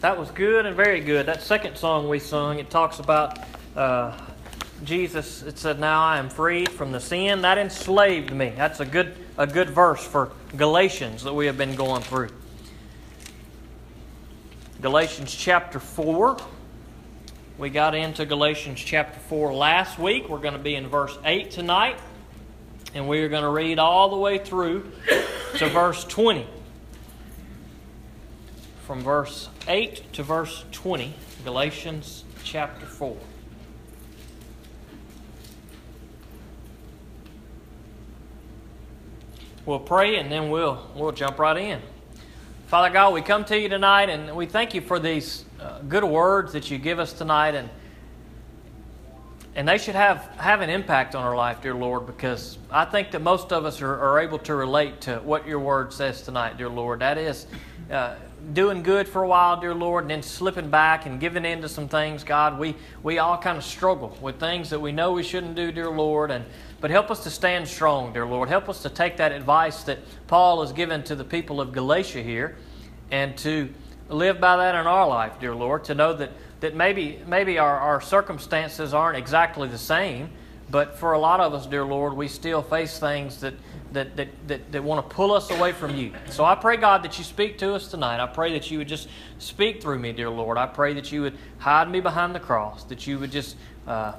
That was good and very good. That second song we sung, it talks about uh, Jesus. It said, "Now I am freed from the sin that enslaved me." That's a good a good verse for Galatians that we have been going through. Galatians chapter four. We got into Galatians chapter four last week. We're going to be in verse eight tonight, and we are going to read all the way through to verse twenty from verse 8 to verse 20, Galatians chapter 4. We'll pray and then we'll, we'll jump right in. Father God, we come to you tonight and we thank you for these uh, good words that you give us tonight. And, and they should have, have an impact on our life, dear Lord, because I think that most of us are, are able to relate to what your word says tonight, dear Lord. That is, uh, doing good for a while, dear Lord, and then slipping back and giving in to some things, God, we, we all kind of struggle with things that we know we shouldn't do, dear Lord. And but help us to stand strong, dear Lord. Help us to take that advice that Paul has given to the people of Galatia here and to live by that in our life, dear Lord, to know that, that maybe, maybe our, our circumstances aren't exactly the same, but for a lot of us, dear Lord, we still face things that, that, that, that, that want to pull us away from you. So I pray, God, that you speak to us tonight. I pray that you would just speak through me, dear Lord. I pray that you would hide me behind the cross, that you would just uh,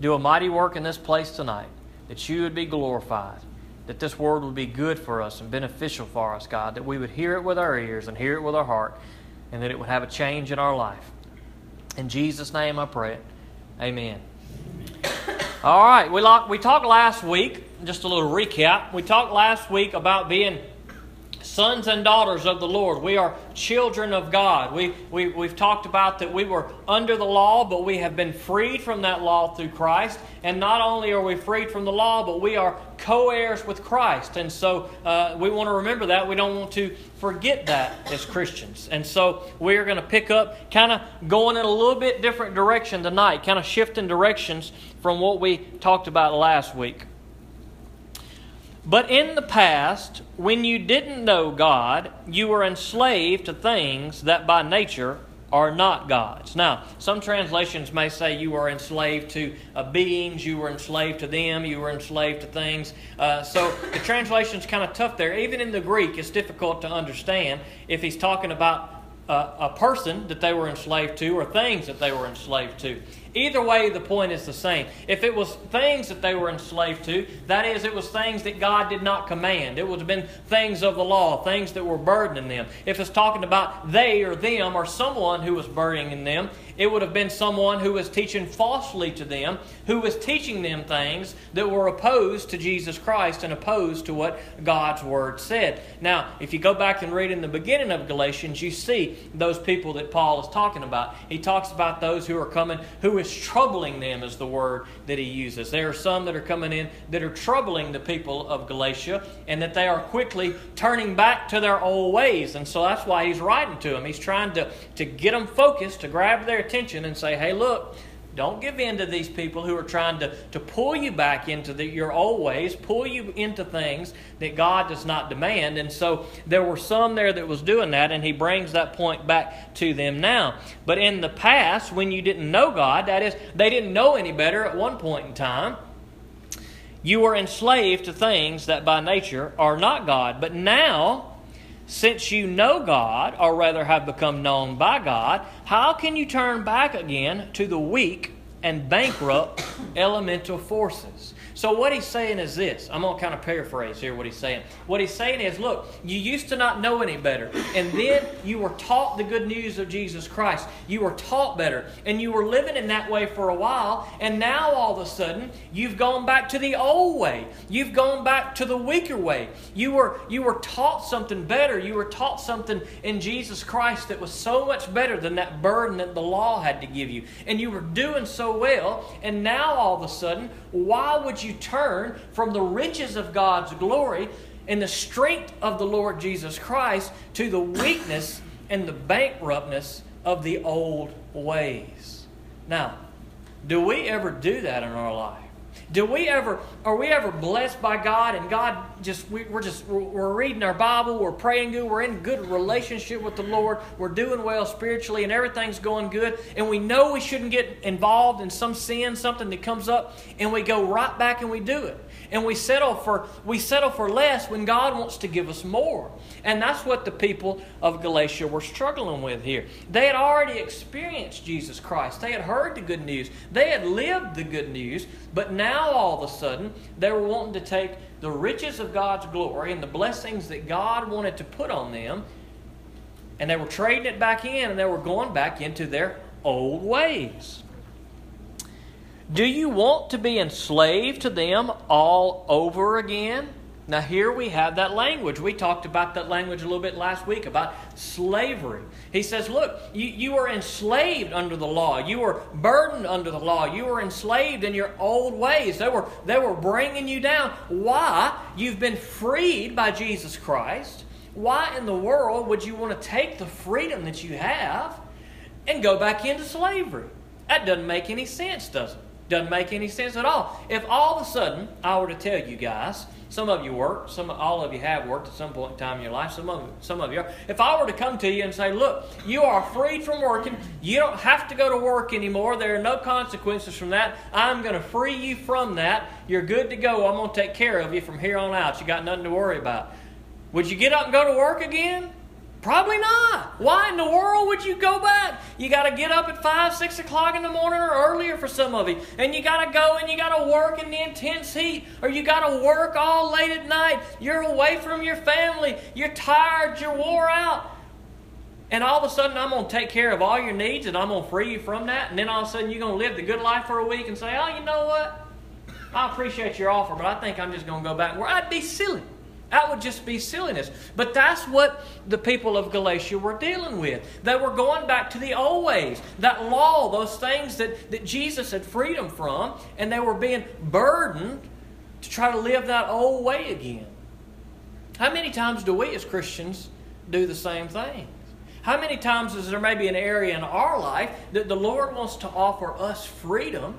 do a mighty work in this place tonight, that you would be glorified, that this word would be good for us and beneficial for us, God, that we would hear it with our ears and hear it with our heart, and that it would have a change in our life. In Jesus' name I pray it. Amen. All right, we, we talked last week, just a little recap. We talked last week about being sons and daughters of the Lord. We are children of God. We, we, we've talked about that we were under the law, but we have been freed from that law through Christ. And not only are we freed from the law, but we are co heirs with Christ. And so uh, we want to remember that. We don't want to forget that as Christians. And so we're going to pick up, kind of going in a little bit different direction tonight, kind of shifting directions from what we talked about last week. But in the past, when you didn't know God, you were enslaved to things that by nature are not God's. Now, some translations may say you were enslaved to uh, beings, you were enslaved to them, you were enslaved to things. Uh, so the translation's kind of tough there. Even in the Greek, it's difficult to understand if he's talking about uh, a person that they were enslaved to or things that they were enslaved to. Either way, the point is the same. If it was things that they were enslaved to, that is, it was things that God did not command. It would have been things of the law, things that were burdening them. If it's talking about they or them or someone who was burdening them, it would have been someone who was teaching falsely to them, who was teaching them things that were opposed to Jesus Christ and opposed to what God's Word said. Now, if you go back and read in the beginning of Galatians, you see those people that Paul is talking about. He talks about those who are coming, who is troubling them, is the word that he uses. There are some that are coming in that are troubling the people of Galatia, and that they are quickly turning back to their old ways. And so that's why he's writing to them. He's trying to, to get them focused, to grab their attention and say, hey, look, don't give in to these people who are trying to, to pull you back into the, your old ways, pull you into things that God does not demand. And so there were some there that was doing that, and he brings that point back to them now. But in the past, when you didn't know God, that is, they didn't know any better at one point in time, you were enslaved to things that by nature are not God. But now, since you know God, or rather have become known by God, how can you turn back again to the weak and bankrupt elemental forces? So, what he's saying is this I'm going to kind of paraphrase here what he's saying. What he's saying is, look, you used to not know any better, and then you were taught the good news of Jesus Christ. You were taught better, and you were living in that way for a while, and now all of a sudden, you've gone back to the old way. You've gone back to the weaker way. You were, you were taught something better. You were taught something in Jesus Christ that was so much better than that burden that the law had to give you. And you were doing so well, and now all of a sudden, why would you turn from the riches of God's glory and the strength of the Lord Jesus Christ to the weakness and the bankruptness of the old ways. Now, do we ever do that in our life? Do we ever are we ever blessed by God and God just we, are just we're, we're reading our Bible, we're praying good, we're in good relationship with the Lord, we're doing well spiritually, and everything's going good, and we know we shouldn't get involved in some sin, something that comes up, and we go right back and we do it and we settle for we settle for less when God wants to give us more. And that's what the people of Galatia were struggling with here. They had already experienced Jesus Christ. They had heard the good news. They had lived the good news, but now all of a sudden they were wanting to take the riches of God's glory and the blessings that God wanted to put on them and they were trading it back in and they were going back into their old ways. Do you want to be enslaved to them all over again? Now, here we have that language. We talked about that language a little bit last week about slavery. He says, Look, you, you were enslaved under the law. You were burdened under the law. You were enslaved in your old ways. They were, they were bringing you down. Why? You've been freed by Jesus Christ. Why in the world would you want to take the freedom that you have and go back into slavery? That doesn't make any sense, does it? Doesn't make any sense at all. If all of a sudden I were to tell you guys, some of you work, some all of you have worked at some point in time in your life, some of some of you are. If I were to come to you and say, "Look, you are freed from working. You don't have to go to work anymore. There are no consequences from that. I'm going to free you from that. You're good to go. I'm going to take care of you from here on out. You got nothing to worry about." Would you get up and go to work again? Probably not. Why in the world would you go back? You got to get up at 5, 6 o'clock in the morning or earlier for some of you. And you got to go and you got to work in the intense heat or you got to work all late at night. You're away from your family. You're tired. You're wore out. And all of a sudden, I'm going to take care of all your needs and I'm going to free you from that. And then all of a sudden, you're going to live the good life for a week and say, oh, you know what? I appreciate your offer, but I think I'm just going to go back where I'd be silly. That would just be silliness. But that's what the people of Galatia were dealing with. They were going back to the old ways, that law, those things that, that Jesus had freed them from, and they were being burdened to try to live that old way again. How many times do we as Christians do the same thing? How many times is there maybe an area in our life that the Lord wants to offer us freedom?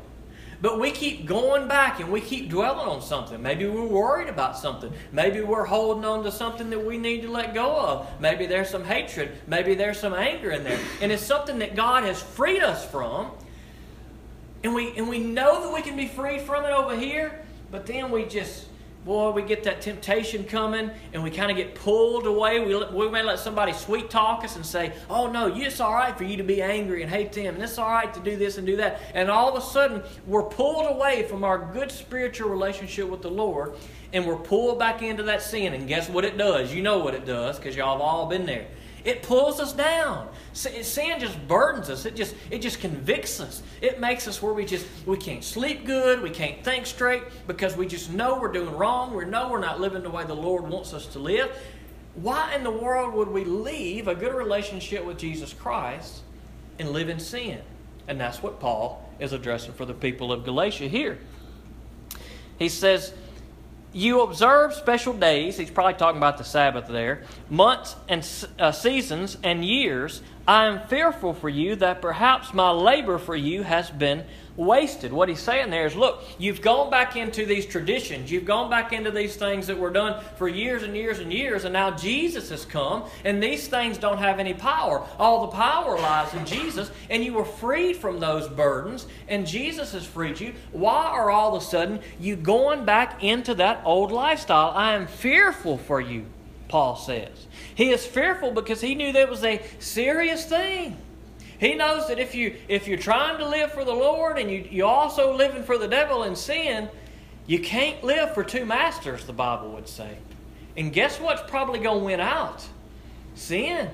But we keep going back and we keep dwelling on something. Maybe we're worried about something. Maybe we're holding on to something that we need to let go of. Maybe there's some hatred. Maybe there's some anger in there. And it's something that God has freed us from. And we, and we know that we can be freed from it over here, but then we just boy, we get that temptation coming and we kind of get pulled away. We, we may let somebody sweet talk us and say, oh no, it's all right for you to be angry and hate them, and it's all right to do this and do that. And all of a sudden, we're pulled away from our good spiritual relationship with the Lord and we're pulled back into that sin. And guess what it does? You know what it does because y'all have all been there. It pulls us down. Sin just burdens us. It just it just convicts us. It makes us where we just we can't sleep good, we can't think straight because we just know we're doing wrong. We know we're not living the way the Lord wants us to live. Why in the world would we leave a good relationship with Jesus Christ and live in sin? And that's what Paul is addressing for the people of Galatia here. He says, you observe special days, he's probably talking about the Sabbath there, months and uh, seasons and years. I am fearful for you that perhaps my labor for you has been wasted. What he's saying there is look, you've gone back into these traditions, you've gone back into these things that were done for years and years and years, and now Jesus has come, and these things don't have any power. All the power lies in Jesus, and you were freed from those burdens, and Jesus has freed you. Why are all of a sudden you going back into that old lifestyle? I am fearful for you, Paul says. He is fearful because he knew that was a serious thing. He knows that if you if you're trying to live for the Lord and you you also living for the devil and sin, you can't live for two masters, the Bible would say. And guess what's probably going to win out? Sin.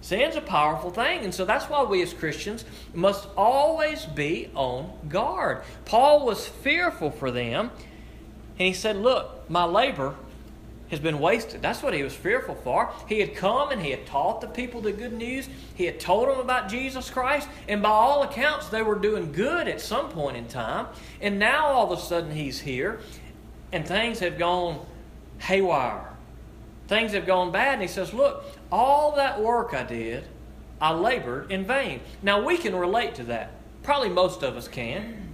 Sin's a powerful thing. And so that's why we as Christians must always be on guard. Paul was fearful for them. And he said, Look, my labor has been wasted. That's what he was fearful for. He had come and he had taught the people the good news. He had told them about Jesus Christ, and by all accounts, they were doing good at some point in time. And now all of a sudden, he's here, and things have gone haywire. Things have gone bad, and he says, Look, all that work I did, I labored in vain. Now, we can relate to that. Probably most of us can.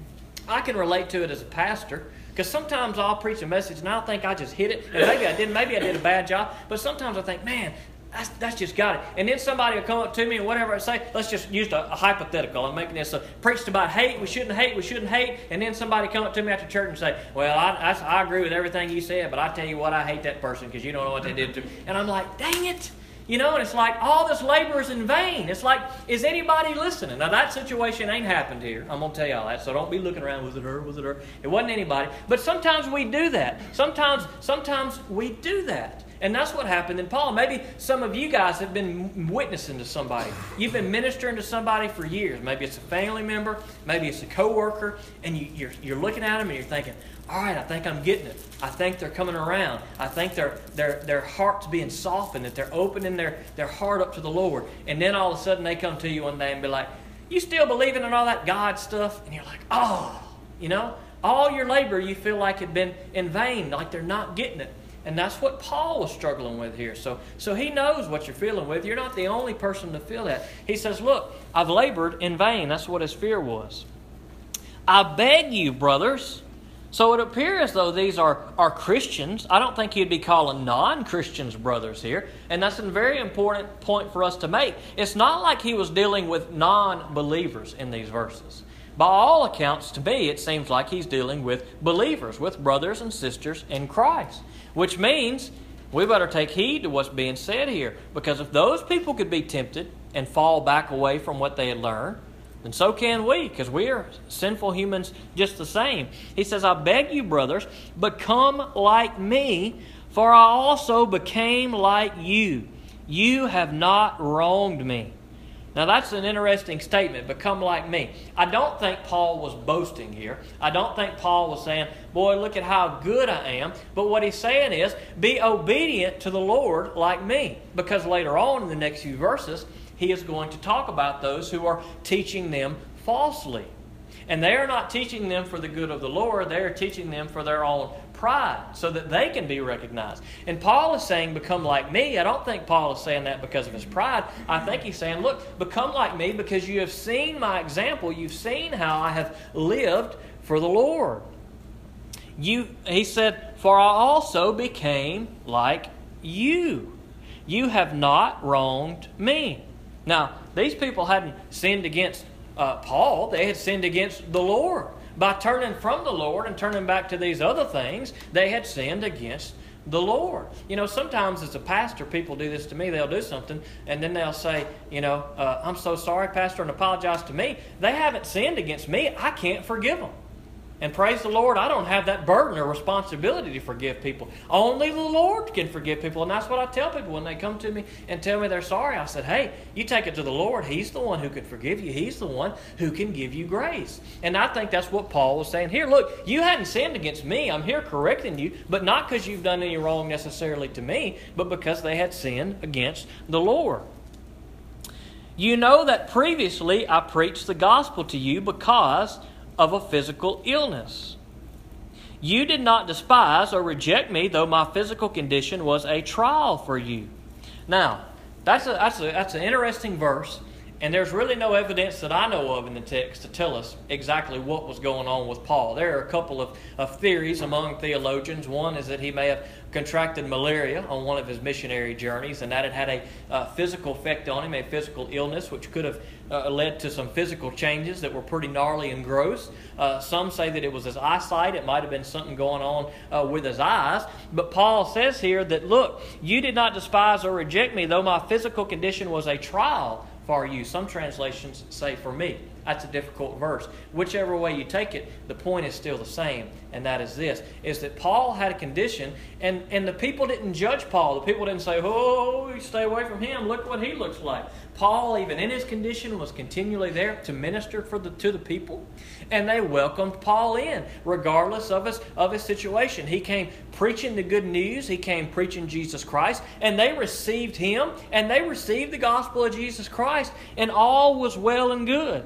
I can relate to it as a pastor Because sometimes I'll preach a message and I'll think I just hit it, and maybe I did, maybe I did a bad job. But sometimes I think, man, that's, that's just got it. And then somebody will come up to me and whatever I say, let's just use a, a hypothetical. I'm making this. Uh, preached about hate. We shouldn't hate. We shouldn't hate. And then somebody come up to me after church and say, well, I, I, I agree with everything you said, but I tell you what, I hate that person because you don't know what they did to me. And I'm like, dang it. You know, and it's like all this labor is in vain. It's like, is anybody listening? Now, that situation ain't happened here. I'm going to tell y'all that. So don't be looking around, was it her? Was it her? It wasn't anybody. But sometimes we do that. Sometimes, sometimes we do that. And that's what happened in Paul. Maybe some of you guys have been witnessing to somebody. You've been ministering to somebody for years. Maybe it's a family member, maybe it's a coworker, and you, you're, you're looking at them and you're thinking, all right, I think I'm getting it. I think they're coming around. I think their, their, their heart's being softened, that they're opening their, their heart up to the Lord. And then all of a sudden they come to you one day and be like, you still believing in all that God stuff? And you're like, oh, you know, all your labor you feel like had been in vain, like they're not getting it. And that's what Paul was struggling with here. So, so he knows what you're feeling with. You're not the only person to feel that. He says, Look, I've labored in vain. That's what his fear was. I beg you, brothers. So it appears though these are, are Christians. I don't think he'd be calling non Christians brothers here. And that's a very important point for us to make. It's not like he was dealing with non believers in these verses. By all accounts, to me, it seems like he's dealing with believers, with brothers and sisters in Christ. Which means we better take heed to what's being said here. Because if those people could be tempted and fall back away from what they had learned, then so can we, because we are sinful humans just the same. He says, I beg you, brothers, become like me, for I also became like you. You have not wronged me. Now, that's an interesting statement. Become like me. I don't think Paul was boasting here. I don't think Paul was saying, Boy, look at how good I am. But what he's saying is, Be obedient to the Lord like me. Because later on in the next few verses, he is going to talk about those who are teaching them falsely. And they are not teaching them for the good of the Lord, they are teaching them for their own pride so that they can be recognized. And Paul is saying, Become like me. I don't think Paul is saying that because of his pride. I think he's saying, Look, become like me because you have seen my example. You've seen how I have lived for the Lord. You, he said, For I also became like you. You have not wronged me. Now, these people hadn't sinned against uh, Paul, they had sinned against the Lord by turning from the Lord and turning back to these other things, they had sinned against the Lord. You know, sometimes as a pastor, people do this to me. They'll do something, and then they'll say, you know, uh, I'm so sorry, Pastor, and apologize to me. They haven't sinned against me. I can't forgive them. And praise the Lord, I don't have that burden or responsibility to forgive people. Only the Lord can forgive people. And that's what I tell people when they come to me and tell me they're sorry. I said, hey, you take it to the Lord. He's the one who can forgive you, He's the one who can give you grace. And I think that's what Paul was saying here. Look, you hadn't sinned against me. I'm here correcting you, but not because you've done any wrong necessarily to me, but because they had sinned against the Lord. You know that previously I preached the gospel to you because of a physical illness. You did not despise or reject me, though my physical condition was a trial for you. Now, that's, a, that's, a, that's an interesting verse, and there's really no evidence that I know of in the text to tell us exactly what was going on with Paul. There are a couple of, of theories among theologians. One is that he may have contracted malaria on one of his missionary journeys, and that it had a uh, physical effect on him, a physical illness, which could have uh, led to some physical changes that were pretty gnarly and gross. Uh, some say that it was his eyesight, it might have been something going on uh, with his eyes. But Paul says here that, look, you did not despise or reject me, though my physical condition was a trial for you. Some translations say for me. That's a difficult verse. Whichever way you take it, the point is still the same, and that is this: is that Paul had a condition, and, and the people didn't judge Paul. The people didn't say, "Oh, stay away from him. Look what he looks like." Paul, even in his condition, was continually there to minister for the to the people, and they welcomed Paul in, regardless of his of his situation. He came preaching the good news. He came preaching Jesus Christ, and they received him, and they received the gospel of Jesus Christ, and all was well and good.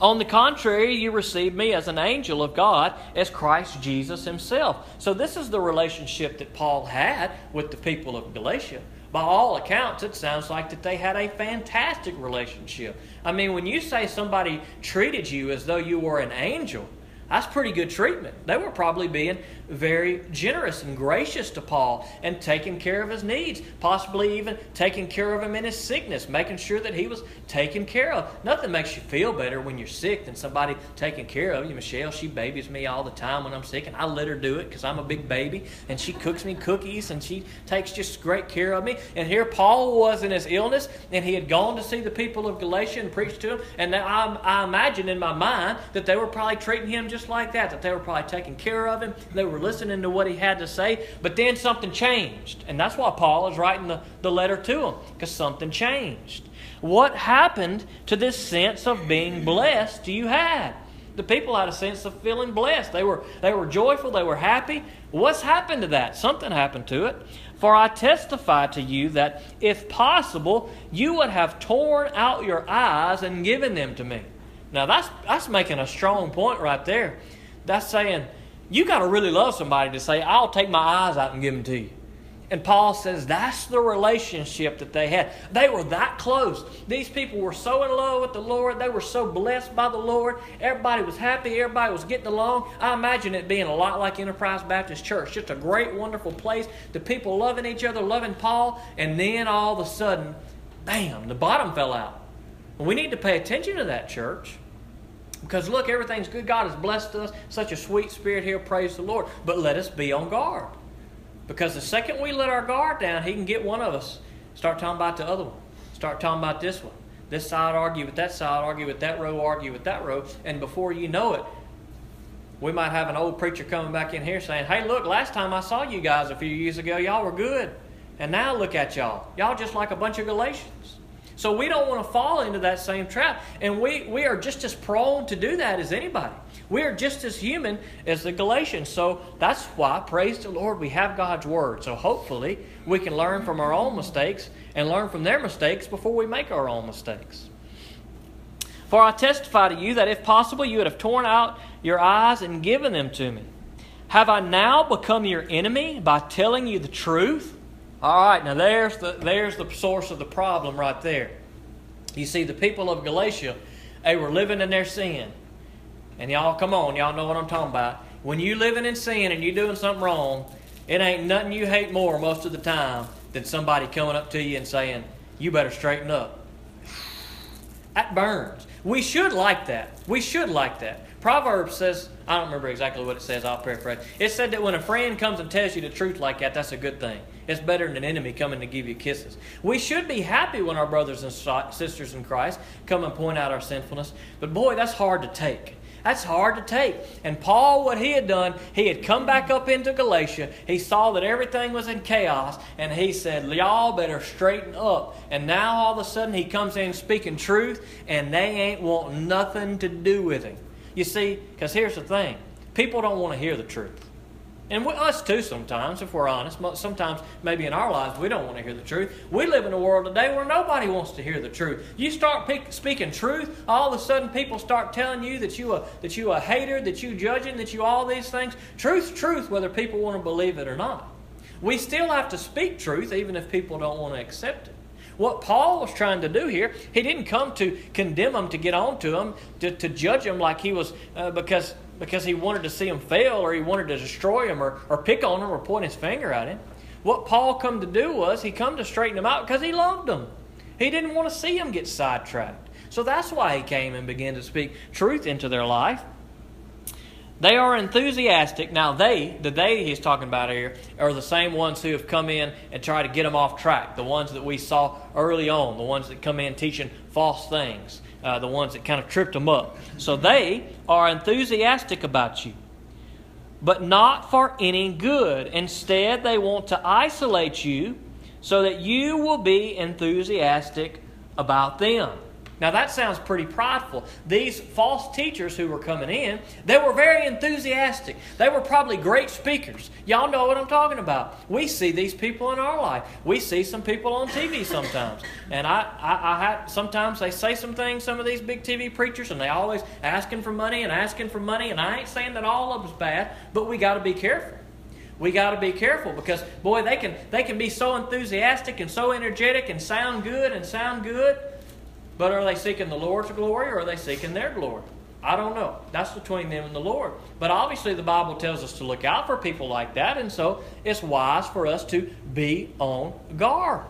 On the contrary, you received me as an angel of God, as Christ Jesus himself. So, this is the relationship that Paul had with the people of Galatia. By all accounts, it sounds like that they had a fantastic relationship. I mean, when you say somebody treated you as though you were an angel, That's pretty good treatment. They were probably being very generous and gracious to Paul and taking care of his needs, possibly even taking care of him in his sickness, making sure that he was taken care of. Nothing makes you feel better when you're sick than somebody taking care of you. Michelle, she babies me all the time when I'm sick, and I let her do it because I'm a big baby, and she cooks me cookies and she takes just great care of me. And here Paul was in his illness, and he had gone to see the people of Galatia and preached to them, and I, I imagine in my mind that they were probably treating him just like that, that they were probably taking care of him. They were listening to what he had to say, but then something changed. And that's why Paul is writing the, the letter to them, because something changed. What happened to this sense of being blessed you had? The people had a sense of feeling blessed. They were, they were joyful, they were happy. What's happened to that? Something happened to it. For I testify to you that if possible, you would have torn out your eyes and given them to me. Now that's that's making a strong point right there. That's saying you got to really love somebody to say, I'll take my eyes out and give them to you. And Paul says that's the relationship that they had. They were that close. These people were so in love with the Lord. They were so blessed by the Lord. Everybody was happy. Everybody was getting along. I imagine it being a lot like Enterprise Baptist Church. Just a great, wonderful place. The people loving each other, loving Paul. And then all of a sudden, bam, the bottom fell out. We need to pay attention to that, church. Because look, everything's good. God has blessed us. Such a sweet spirit here. Praise the Lord. But let us be on guard. Because the second we let our guard down, He can get one of us. Start talking about the other one. Start talking about this one. This side argue with that side, argue with that row, argue with that row. And before you know it, we might have an old preacher coming back in here saying, Hey, look, last time I saw you guys a few years ago, y'all were good. And now look at y'all. Y'all just like a bunch of Galatians. So we don't want to fall into that same trap. And we, we are just as prone to do that as anybody. We are just as human as the Galatians. So that's why, praise the Lord, we have God's Word. So hopefully we can learn from our own mistakes and learn from their mistakes before we make our own mistakes. For I testify to you that if possible you would have torn out your eyes and given them to me. Have I now become your enemy by telling you the truth? All right, now there's the, there's the source of the problem right there. You see, the people of Galatia, they were living in their sin. And y'all, come on, y'all know what I'm talking about. When you living in sin and you doing something wrong, it ain't nothing you hate more most of the time than somebody coming up to you and saying, you better straighten up. That burns. We should like that. We should like that. Proverbs says, I don't remember exactly what it says, I'll paraphrase. It said that when a friend comes and tells you the truth like that, that's a good thing. It's better than an enemy coming to give you kisses. We should be happy when our brothers and sisters in Christ come and point out our sinfulness, but boy, that's hard to take. That's hard to take. And Paul, what he had done, he had come back up into Galatia. He saw that everything was in chaos, and he said, Y'all better straighten up. And now all of a sudden he comes in speaking truth, and they ain't want nothing to do with him. You see, because here's the thing people don't want to hear the truth. And we, us too, sometimes, if we're honest. Sometimes, maybe in our lives, we don't want to hear the truth. We live in a world today where nobody wants to hear the truth. You start pe- speaking truth, all of a sudden, people start telling you that you are that you a hater, that you judging, that you all these things. Truth, truth, whether people want to believe it or not. We still have to speak truth, even if people don't want to accept it. What Paul was trying to do here, he didn't come to condemn them, to get on to them, to, to judge them like he was, uh, because because he wanted to see him fail or he wanted to destroy him or, or pick on him or point his finger at him. What Paul come to do was he come to straighten him out because he loved them. He didn't want to see him get sidetracked. So that's why he came and began to speak truth into their life. They are enthusiastic. Now, they, the they he's talking about here, are the same ones who have come in and try to get them off track. The ones that we saw early on, the ones that come in teaching false things uh, the ones that kind of tripped them up. So they are enthusiastic about you, but not for any good. Instead, they want to isolate you so that you will be enthusiastic about them. Now that sounds pretty prideful. These false teachers who were coming in, they were very enthusiastic. They were probably great speakers. Y'all know what I'm talking about. We see these people in our life. We see some people on TV sometimes. And I, I, I sometimes they say some things, some of these big TV preachers, and they always asking for money and asking for money. And I ain't saying that all of them's bad, but we got to be careful we got to be careful because boy they can they can be so enthusiastic and so energetic and sound good and sound good but are they seeking the Lord's glory or are they seeking their glory? I don't know. That's between them and the Lord. But obviously, the Bible tells us to look out for people like that, and so it's wise for us to be on guard.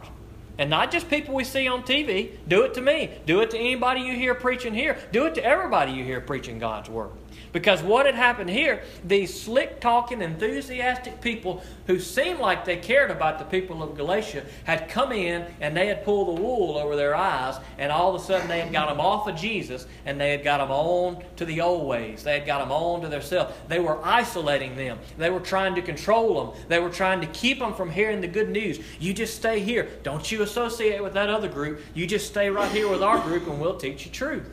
And not just people we see on TV. Do it to me. Do it to anybody you hear preaching here. Do it to everybody you hear preaching God's Word. Because what had happened here, these slick talking, enthusiastic people who seemed like they cared about the people of Galatia had come in and they had pulled the wool over their eyes, and all of a sudden they had got them off of Jesus and they had got them on to the old ways. They had got them on to themselves. They were isolating them, they were trying to control them, they were trying to keep them from hearing the good news. You just stay here. Don't you associate with that other group. You just stay right here with our group and we'll teach you truth.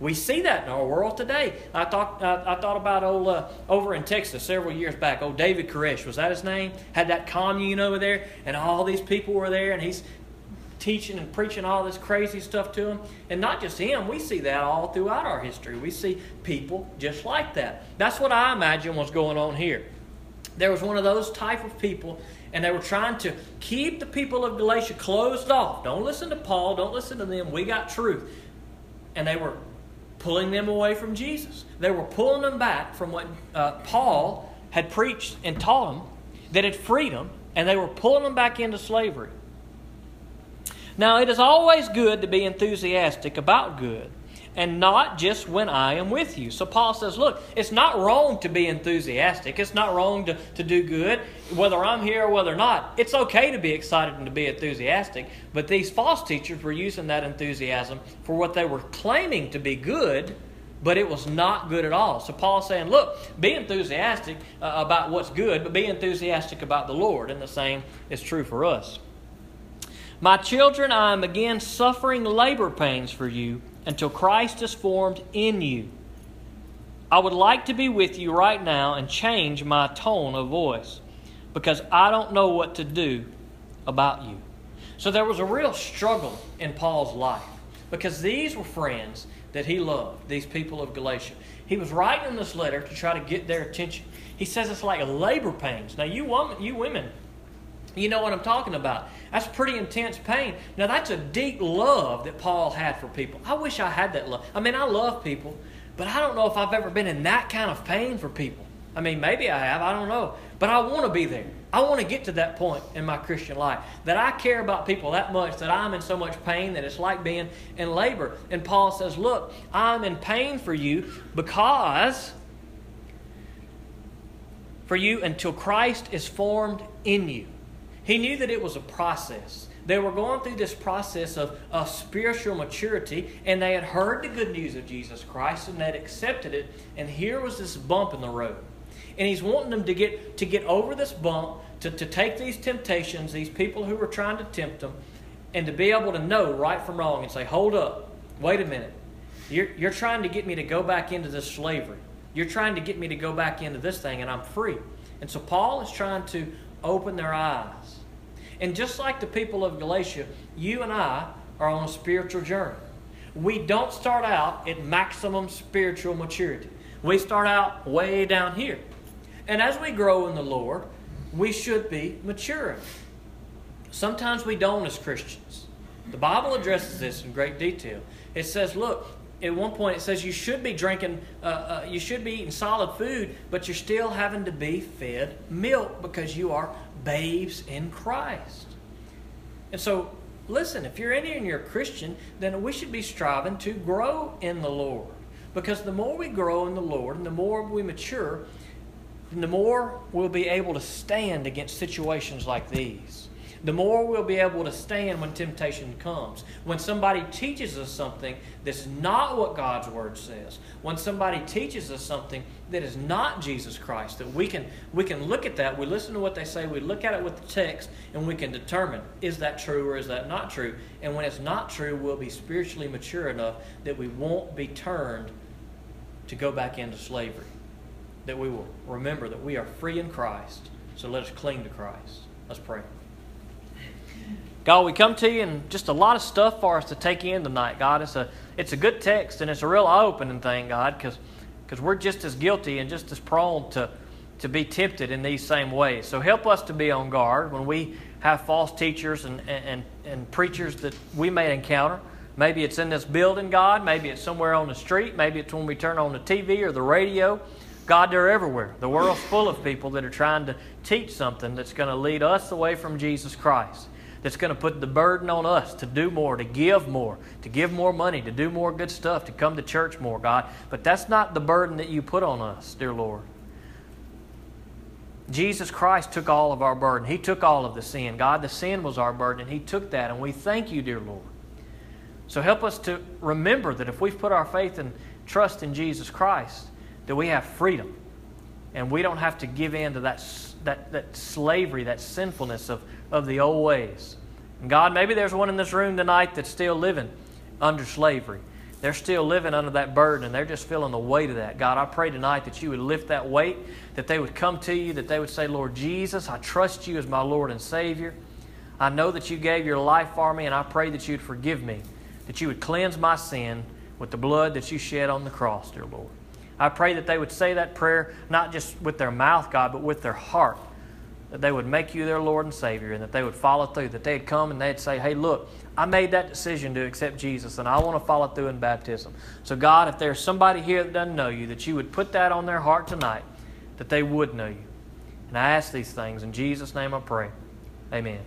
We see that in our world today. I thought I, I thought about old uh, over in Texas several years back. Old David Koresh was that his name? Had that commune over there, and all these people were there, and he's teaching and preaching all this crazy stuff to them. And not just him, we see that all throughout our history. We see people just like that. That's what I imagine was going on here. There was one of those type of people, and they were trying to keep the people of Galatia closed off. Don't listen to Paul. Don't listen to them. We got truth. And they were pulling them away from Jesus. They were pulling them back from what uh, Paul had preached and taught them that had freed them, and they were pulling them back into slavery. Now, it is always good to be enthusiastic about good and not just when I am with you. So Paul says, look, it's not wrong to be enthusiastic. It's not wrong to, to do good, whether I'm here or whether not. It's okay to be excited and to be enthusiastic. But these false teachers were using that enthusiasm for what they were claiming to be good, but it was not good at all. So Paul's saying, look, be enthusiastic uh, about what's good, but be enthusiastic about the Lord. And the same is true for us. My children, I am again suffering labor pains for you until Christ is formed in you. I would like to be with you right now and change my tone of voice because I don't know what to do about you. So there was a real struggle in Paul's life because these were friends that he loved, these people of Galatia. He was writing this letter to try to get their attention. He says it's like labor pains. Now, you, woman, you women, you know what I'm talking about. That's pretty intense pain. Now, that's a deep love that Paul had for people. I wish I had that love. I mean, I love people, but I don't know if I've ever been in that kind of pain for people. I mean, maybe I have, I don't know. But I want to be there. I want to get to that point in my Christian life that I care about people that much that I'm in so much pain that it's like being in labor. And Paul says, Look, I'm in pain for you because for you until Christ is formed in you. He knew that it was a process. They were going through this process of, of spiritual maturity, and they had heard the good news of Jesus Christ and they had accepted it. And here was this bump in the road. And he's wanting them to get to get over this bump, to, to take these temptations, these people who were trying to tempt them, and to be able to know right from wrong and say, Hold up, wait a minute. You're, you're trying to get me to go back into this slavery. You're trying to get me to go back into this thing, and I'm free. And so Paul is trying to open their eyes and just like the people of Galatia, you and I are on a spiritual journey. We don't start out at maximum spiritual maturity. We start out way down here. And as we grow in the Lord, we should be maturing. Sometimes we don't as Christians. The Bible addresses this in great detail. It says, look, at one point it says you should be drinking, uh, uh, you should be eating solid food, but you're still having to be fed milk because you are babes in Christ. And so, listen, if you're in here and you're a Christian, then we should be striving to grow in the Lord. Because the more we grow in the Lord and the more we mature, the more we'll be able to stand against situations like these the more we'll be able to stand when temptation comes. When somebody teaches us something that's not what God's Word says, when somebody teaches us something that is not Jesus Christ, that we can, we can look at that, we listen to what they say, we look at it with the text, and we can determine is that true or is that not true? And when it's not true, we'll be spiritually mature enough that we won't be turned to go back into slavery. That we will remember that we are free in Christ, so let us cling to Christ. Let's pray. God, we come to you and just a lot of stuff for us to take in tonight, God. It's a, it's a good text and it's a real eye opening thing, God, because we're just as guilty and just as prone to, to be tempted in these same ways. So help us to be on guard when we have false teachers and, and, and preachers that we may encounter. Maybe it's in this building, God. Maybe it's somewhere on the street. Maybe it's when we turn on the TV or the radio. God, they're everywhere. The world's full of people that are trying to teach something that's going to lead us away from Jesus Christ, that's going to put the burden on us to do more, to give more, to give more money, to do more good stuff, to come to church more, God. But that's not the burden that you put on us, dear Lord. Jesus Christ took all of our burden. He took all of the sin. God, the sin was our burden, and He took that, and we thank you, dear Lord. So help us to remember that if we've put our faith and trust in Jesus Christ, that we have freedom. And we don't have to give in to that, that, that slavery, that sinfulness of, of the old ways. And God, maybe there's one in this room tonight that's still living under slavery. They're still living under that burden and they're just feeling the weight of that. God, I pray tonight that you would lift that weight, that they would come to you, that they would say, Lord Jesus, I trust you as my Lord and Savior. I know that you gave your life for me, and I pray that you'd forgive me, that you would cleanse my sin with the blood that you shed on the cross, dear Lord. I pray that they would say that prayer not just with their mouth, God, but with their heart. That they would make you their Lord and Savior and that they would follow through. That they'd come and they'd say, hey, look, I made that decision to accept Jesus and I want to follow through in baptism. So, God, if there's somebody here that doesn't know you, that you would put that on their heart tonight, that they would know you. And I ask these things in Jesus' name I pray. Amen.